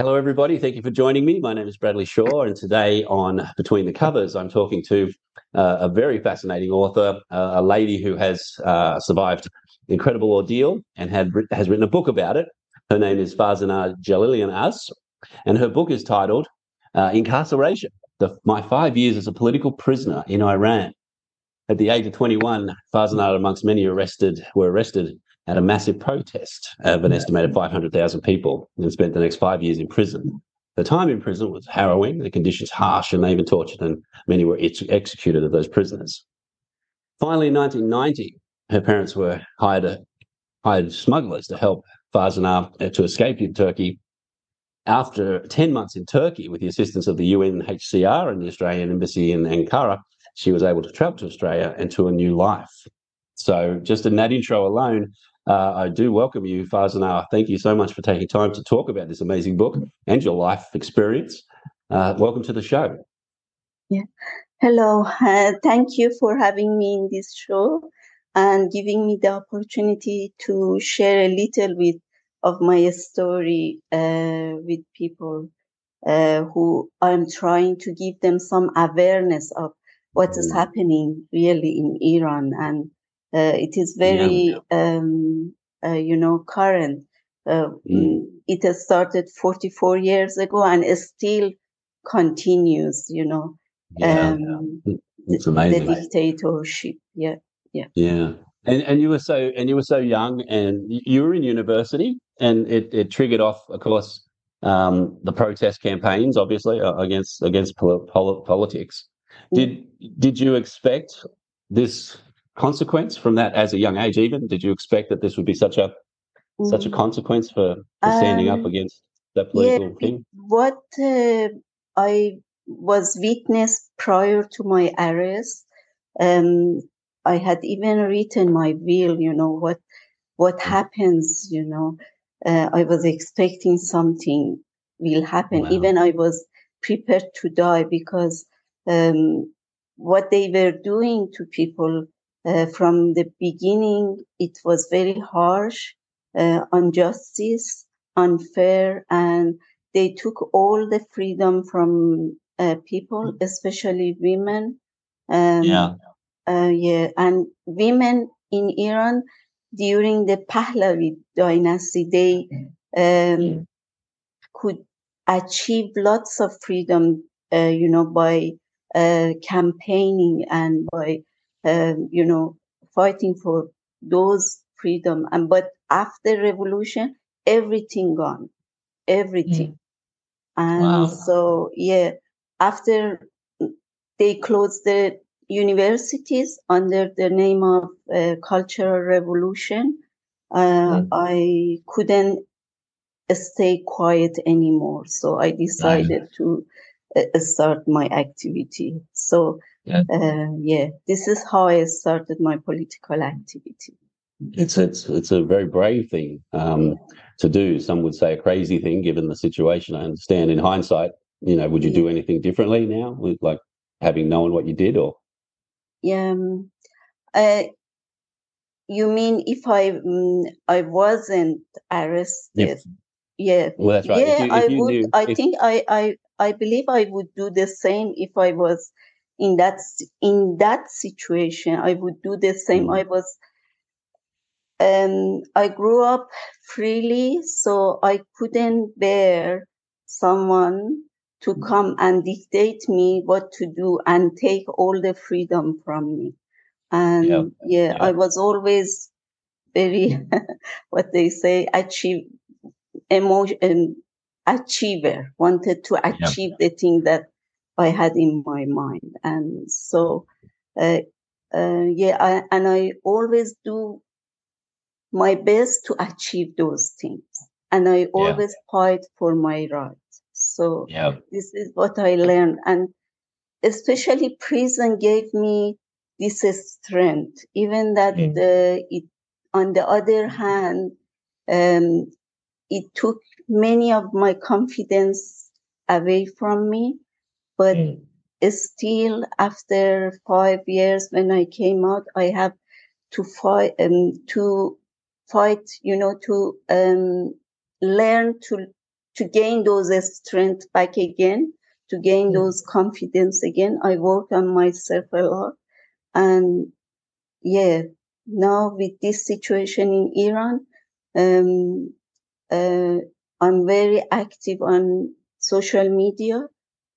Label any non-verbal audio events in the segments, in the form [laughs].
Hello, everybody. Thank you for joining me. My name is Bradley Shaw, and today on Between the Covers, I'm talking to uh, a very fascinating author, uh, a lady who has uh, survived incredible ordeal and had has written a book about it. Her name is Farzaneh Jalilian Az, and her book is titled uh, Incarceration the, My Five Years as a Political Prisoner in Iran. At the age of 21, Farzaneh, amongst many arrested, were arrested at a massive protest of an estimated 500,000 people and spent the next five years in prison. The time in prison was harrowing, the conditions harsh, and they even tortured, and many were ex- executed of those prisoners. Finally, in 1990, her parents were hired, uh, hired smugglers to help Farzaneh uh, to escape in Turkey. After 10 months in Turkey, with the assistance of the UNHCR and the Australian Embassy in Ankara, she was able to travel to Australia and to a new life. So, just in that intro alone, uh, I do welcome you, Farzaneh. Thank you so much for taking time to talk about this amazing book and your life experience. Uh, welcome to the show. Yeah. Hello. Uh, thank you for having me in this show and giving me the opportunity to share a little bit of my story uh, with people uh, who I'm trying to give them some awareness of what is mm. happening really in Iran and uh, it is very, yeah. um, uh, you know, current. Uh, mm. It has started 44 years ago and it still continues, you know. Yeah, um, yeah. It's amazing. The dictatorship. Yeah, yeah. Yeah. And, and you were so and you were so young and you were in university and it, it triggered off of course um, the protest campaigns obviously against against pol- pol- politics mm. did did you expect this consequence from that as a young age even did you expect that this would be such a mm. such a mm. consequence for, for standing um, up against that political yeah, thing what uh, i was witness prior to my arrest um, i had even written my will you know what what mm. happens you know uh, i was expecting something will happen wow. even i was prepared to die because um, what they were doing to people uh, from the beginning, it was very harsh, uh, injustice, unfair, and they took all the freedom from uh, people, mm. especially women. Um, yeah. Uh, yeah, and women in Iran during the Pahlavi dynasty, they um, could achieve lots of freedom, uh, you know, by uh, campaigning and by um, you know, fighting for those freedom. And but after revolution, everything gone, everything. Mm. And wow. so yeah, after they closed the universities under the name of uh, cultural revolution, uh, mm. I couldn't stay quiet anymore. So I decided right. to uh, start my activity. So yeah. Uh, yeah, this is how I started my political activity. It's it's it's a very brave thing um, to do. Some would say a crazy thing, given the situation. I understand. In hindsight, you know, would you do anything differently now, with like having known what you did, or? Yeah. Um, uh, you mean if I um, I wasn't arrested? Yeah. Well, that's right. Yeah, you, I would. Knew, I if... think I I I believe I would do the same if I was in that in that situation i would do the same mm. i was um i grew up freely so i couldn't bear someone to mm. come and dictate me what to do and take all the freedom from me and yeah, yeah, yeah. i was always very [laughs] what they say achieve emotion achiever wanted to achieve yeah. the thing that I had in my mind. And so uh, uh, yeah, I, and I always do my best to achieve those things, and I always yeah. fight for my rights. So yeah. this is what I learned, and especially prison gave me this strength. Even that mm. uh, it, on the other hand, um, it took many of my confidence away from me, but mm. still, after five years when I came out, I have to fight um, to fight, you know, to um, learn to to gain those strength back again, to gain mm. those confidence again. I work on myself a lot, and yeah, now with this situation in Iran, um, uh, I'm very active on social media,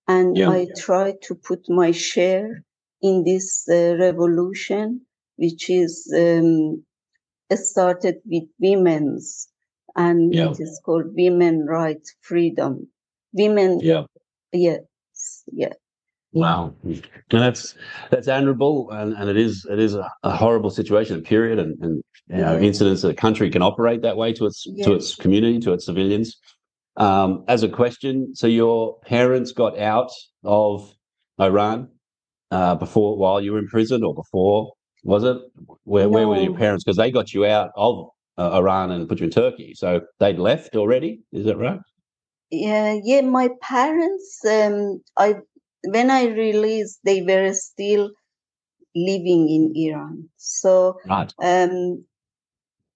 and yeah. I try to put my share in this uh, revolution, which is um, started with women's, and yeah. it is called Women Rights Freedom. Women, yeah, yes, yeah. Wow, and that's that's admirable, and, and it is it is a, a horrible situation, period, and, and you know, incidents that a country can operate that way to its yes. to its community, to its civilians. Um, as a question, so your parents got out of Iran uh, before, while you were in prison, or before? Was it? Where no. where were your parents? Because they got you out of uh, Iran and put you in Turkey, so they'd left already. Is that right? Yeah, yeah. My parents, um, I when I released, they were still living in Iran. So right. um,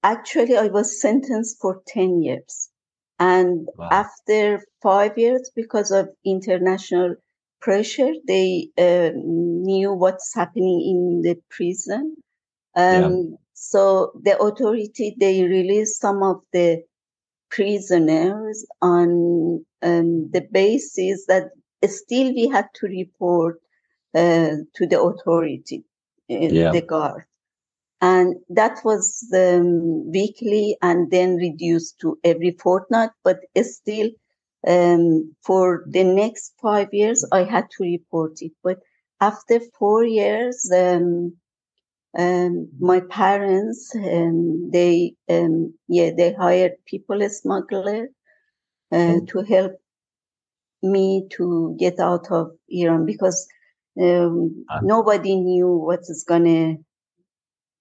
actually, I was sentenced for 10 years. And wow. after five years, because of international pressure, they uh, knew what's happening in the prison. Um, yeah. So the authority, they released some of the prisoners on um, the basis that still we had to report uh, to the authority, uh, yeah. the guard. And that was um, weekly and then reduced to every fortnight, but still um, for the next five years, I had to report it. But after four years, um, um, my parents, um, they, um, yeah, they hired people smuggler uh, mm. to help me to get out of Iran because um, uh, nobody knew what is going to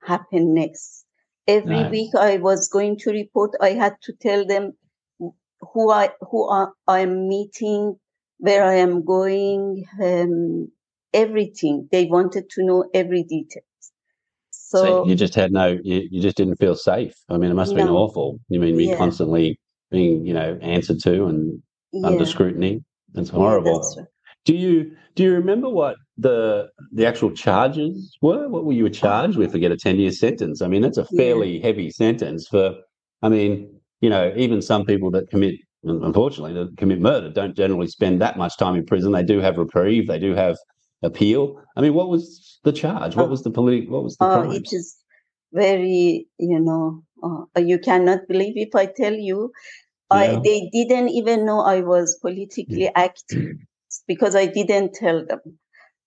happen next. Every uh, week I was going to report, I had to tell them who I who I, I'm meeting, where I am going, um, everything. They wanted to know every detail. So, so, you just had no, you, you, just didn't feel safe. I mean, it must have been awful. You mean be yeah. constantly being, you know, answered to and yeah. under scrutiny. It's horrible. Yeah. Do you do you remember what the the actual charges were? What were you charged with to get a ten year sentence? I mean, that's a fairly yeah. heavy sentence for. I mean, you know, even some people that commit, unfortunately, that commit murder don't generally spend that much time in prison. They do have reprieve. They do have appeal. I mean, what was the charge? What oh. was the police? What was the? Oh, it is very, you know, uh, you cannot believe if I tell you I, they didn't even know I was politically active because I didn't tell them.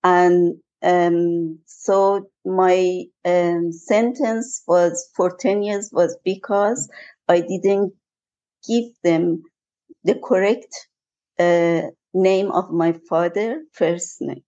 And um, so my um, sentence was for 10 years was because I didn't give them the correct uh, name of my father, first name.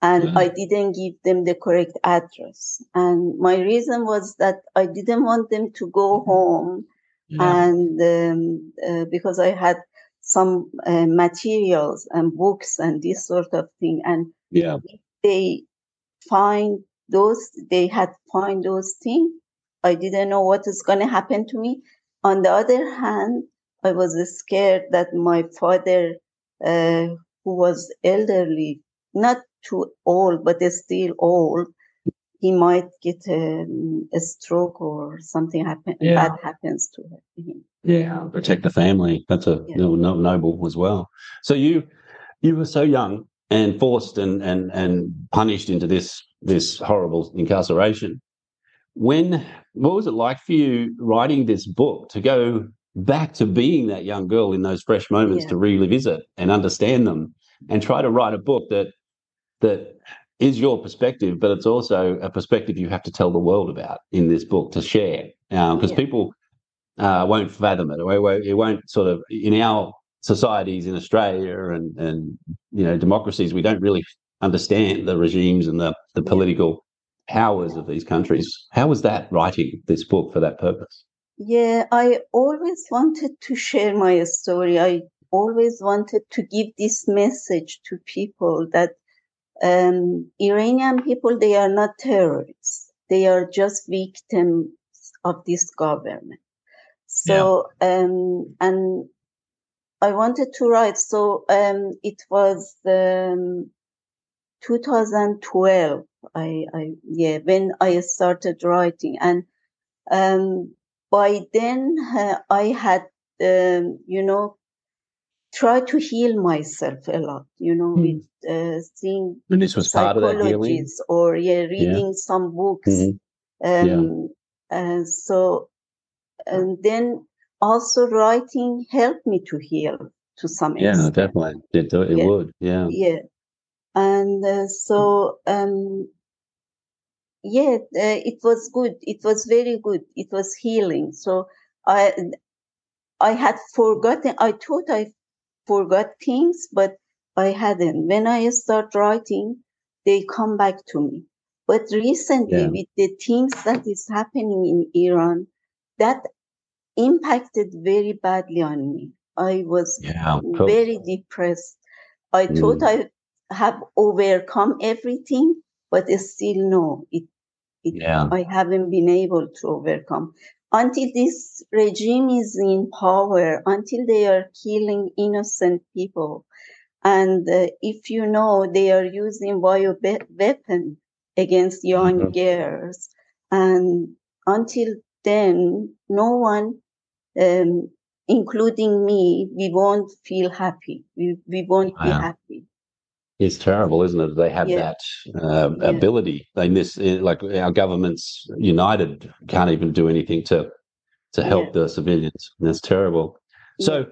And mm-hmm. I didn't give them the correct address. And my reason was that I didn't want them to go mm-hmm. home yeah. and um, uh, because I had some uh, materials and books and this sort of thing, and yeah, they find those they had find those things. I didn't know what is going to happen to me. On the other hand, I was scared that my father, uh, who was elderly, not too old, but still old, he might get a, a stroke or something happen yeah. bad happens to him. Yeah, protect the family. That's a yeah. noble as well. So you you were so young and forced and and and punished into this this horrible incarceration. When what was it like for you writing this book to go back to being that young girl in those fresh moments yeah. to revisit and understand them and try to write a book that that is your perspective, but it's also a perspective you have to tell the world about in this book to share, because um, yeah. people uh, won't fathom it. It won't sort of in our societies in Australia and and you know democracies, we don't really understand the regimes and the the political powers of these countries. How was that writing this book for that purpose? Yeah, I always wanted to share my story. I always wanted to give this message to people that um, Iranian people, they are not terrorists. They are just victims of this government. So, yeah. um, and I wanted to write. So, um, it was um, 2012. I, I, yeah, when I started writing, and um, by then uh, I had, um, you know, try to heal myself a lot, you know, mm. with uh, seeing and this was part of that healing, or yeah, reading yeah. some books. Mm-hmm. Um, yeah. and so, and then also writing helped me to heal to some yeah, extent. Yeah, definitely, it, it yeah. would, yeah, yeah, and uh, so um, yeah, uh, it was good. It was very good. It was healing. So I I had forgotten. I thought I forgot things, but I hadn't. When I start writing, they come back to me. But recently, yeah. with the things that is happening in Iran, that impacted very badly on me. I was yeah, very depressed. I mm. thought I have overcome everything, but still no, it, it yeah. I haven't been able to overcome until this regime is in power, until they are killing innocent people. And uh, if you know, they are using bio weapon against young mm-hmm. girls. And until then, no one, um, including me, we won't feel happy. We, we won't wow. be happy. It's terrible, isn't it? They have yeah. that uh, yeah. ability. They miss like our governments united can't even do anything to to help yeah. the civilians. And that's terrible. So,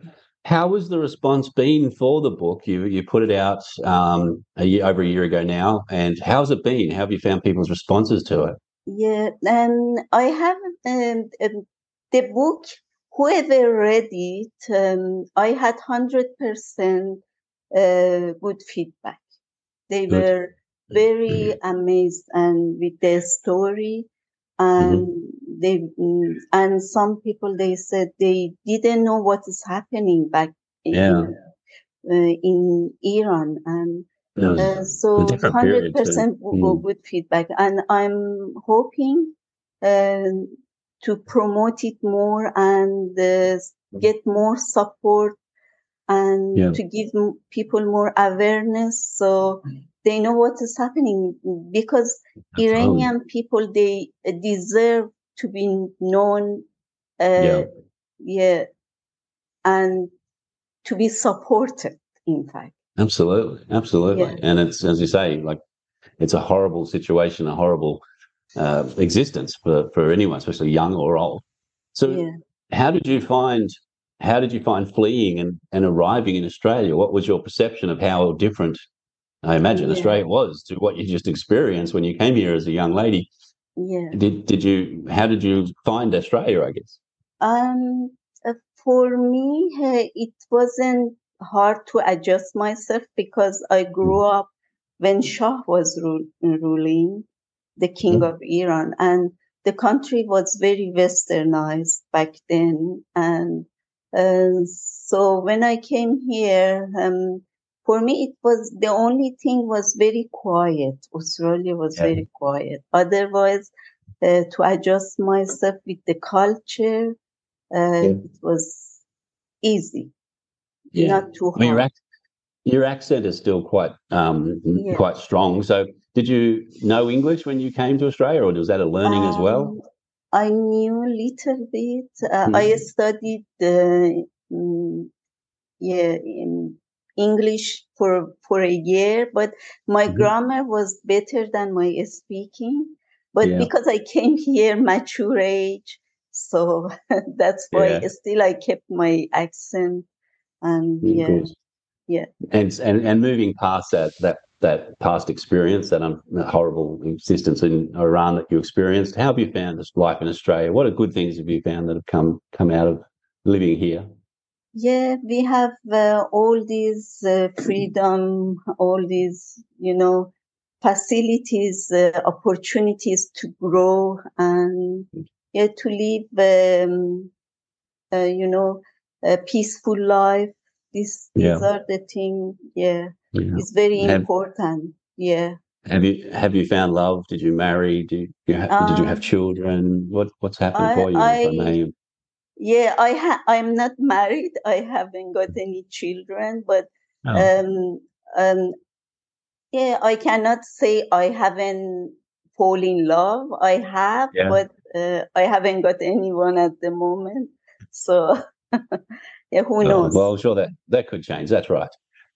how has the response been for the book? You you put it out um, a year over a year ago now, and how's it been? How have you found people's responses to it? Yeah, um, I have um, um, the book. Whoever read it, um, I had hundred percent uh, good feedback. They good. were very mm-hmm. amazed and with their story, mm-hmm. and mm-hmm. they mm, and some people they said they didn't know what is happening back yeah. in, uh, in Iran, and uh, so hundred percent mm. good feedback, and I'm hoping uh, to promote it more and uh, get more support and yeah. to give people more awareness so they know what is happening because Iranian people they deserve to be known uh, yeah. yeah and to be supported in fact absolutely absolutely yeah. and it's as you say like it's a horrible situation a horrible uh, existence for for anyone especially young or old so how did you find how did you find fleeing and, and arriving in Australia? What was your perception of how different I imagine yeah. Australia was to what you just experienced when you came here as a young lady? Yeah. Did did you how did you find Australia, I guess? Um uh, for me uh, it wasn't hard to adjust myself because I grew mm. up when Shah was ru- ruling, the king mm. of Iran, and the country was very westernized back then and uh, so when I came here, um, for me it was the only thing was very quiet. Australia was yeah. very quiet. Otherwise, uh, to adjust myself with the culture, uh, yeah. it was easy, yeah. not too hard. I mean, your, ac- your, accent is still quite um, quite strong. So, did you know English when you came to Australia, or was that a learning um, as well? I knew a little bit. Uh, mm-hmm. I studied, uh, mm, yeah, in English for for a year, but my mm-hmm. grammar was better than my speaking. But yeah. because I came [laughs] here mature age, so [laughs] that's why yeah. still I kept my accent. And yeah, yeah. And and and moving past that that that past experience, that, that horrible existence in Iran that you experienced. How have you found this life in Australia? What are good things have you found that have come come out of living here? Yeah, we have uh, all these uh, freedom, all these, you know, facilities, uh, opportunities to grow and yeah, to live, um, uh, you know, a peaceful life. These Yeah. are the thing. yeah, Yeah. it's very Have- important. Yeah. Have you have you found love? Did you marry? Did you, ha- did you have Um, children? What what's happened I- for you? if I I- may? Yeah, I ha- I'm not married. I haven't got any children, but Oh. um, um, yeah, I cannot say I haven't fall in love. I have, Yeah. but uh, I haven't got anyone at the moment. So, [laughs] yeah, who Oh, knows? well, sure that that could change. That's right.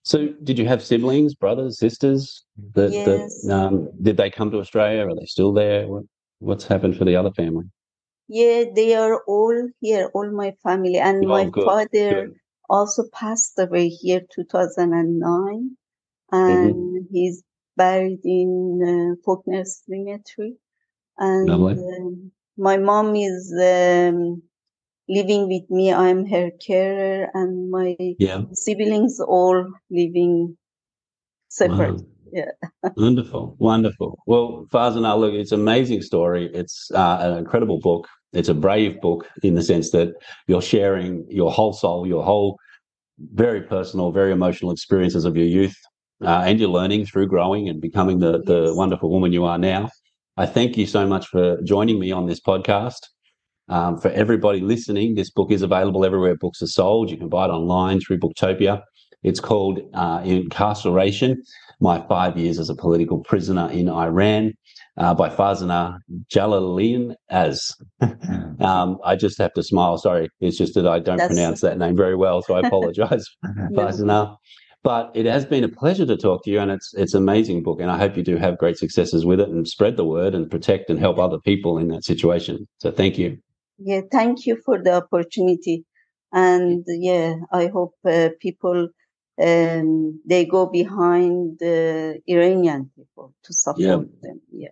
So, did you have siblings, brothers, sisters? That, Yes. that um, did they come to Australia? Are they still there? What, what's happened for the other family? yeah, they are all here, all my family, and Oh, my good, father good. also passed away here 2009 Mm-hmm. and he's buried in uh, Fawkner Cemetery and um, my mom is um, living with me i'm her carer and my Yeah. siblings all living separate Wow. Yeah. [laughs] wonderful, wonderful. Well, Farzaneh, look, it's an amazing story. It's uh, an incredible book. It's a brave book in the sense that you're sharing your whole soul, your whole very personal, very emotional experiences of your youth, uh, and your learning through growing and becoming the the wonderful woman you are now. I thank you so much for joining me on this podcast. Um, for everybody listening, this book is available everywhere books are sold. You can buy it online through Booktopia. It's called uh, Incarceration My Five Years as a Political Prisoner in Iran uh, by Fazana Djalalian Az. [laughs] um, I just have to smile. Sorry. It's just that I don't That's- pronounce that name very well. So I [laughs] apologize, [laughs] No. Fazana. But it has been a pleasure to talk to you, and it's it's an amazing book, and I hope you do have great successes with it and spread the word and protect and help other people in that situation. So thank you. Yeah thank you for the opportunity. And yeah i hope uh, people um, they go behind the iranian people to support them. Yeah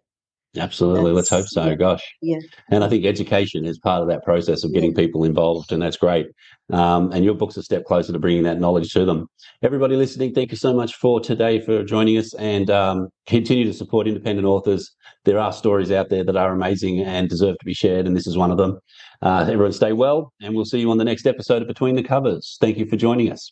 Absolutely. Let's hope so. yeah. Gosh. Yeah. And I think education is part of that process of getting people involved, and that's great. Um, and your book's a step closer to bringing that knowledge to them. Everybody listening, thank you so much for today for joining us and um, continue to support independent authors. There are stories out there that are amazing and deserve to be shared, and this is one of them. Uh, everyone stay well, and we'll see you on the next episode of Between the Covers. Thank you for joining us.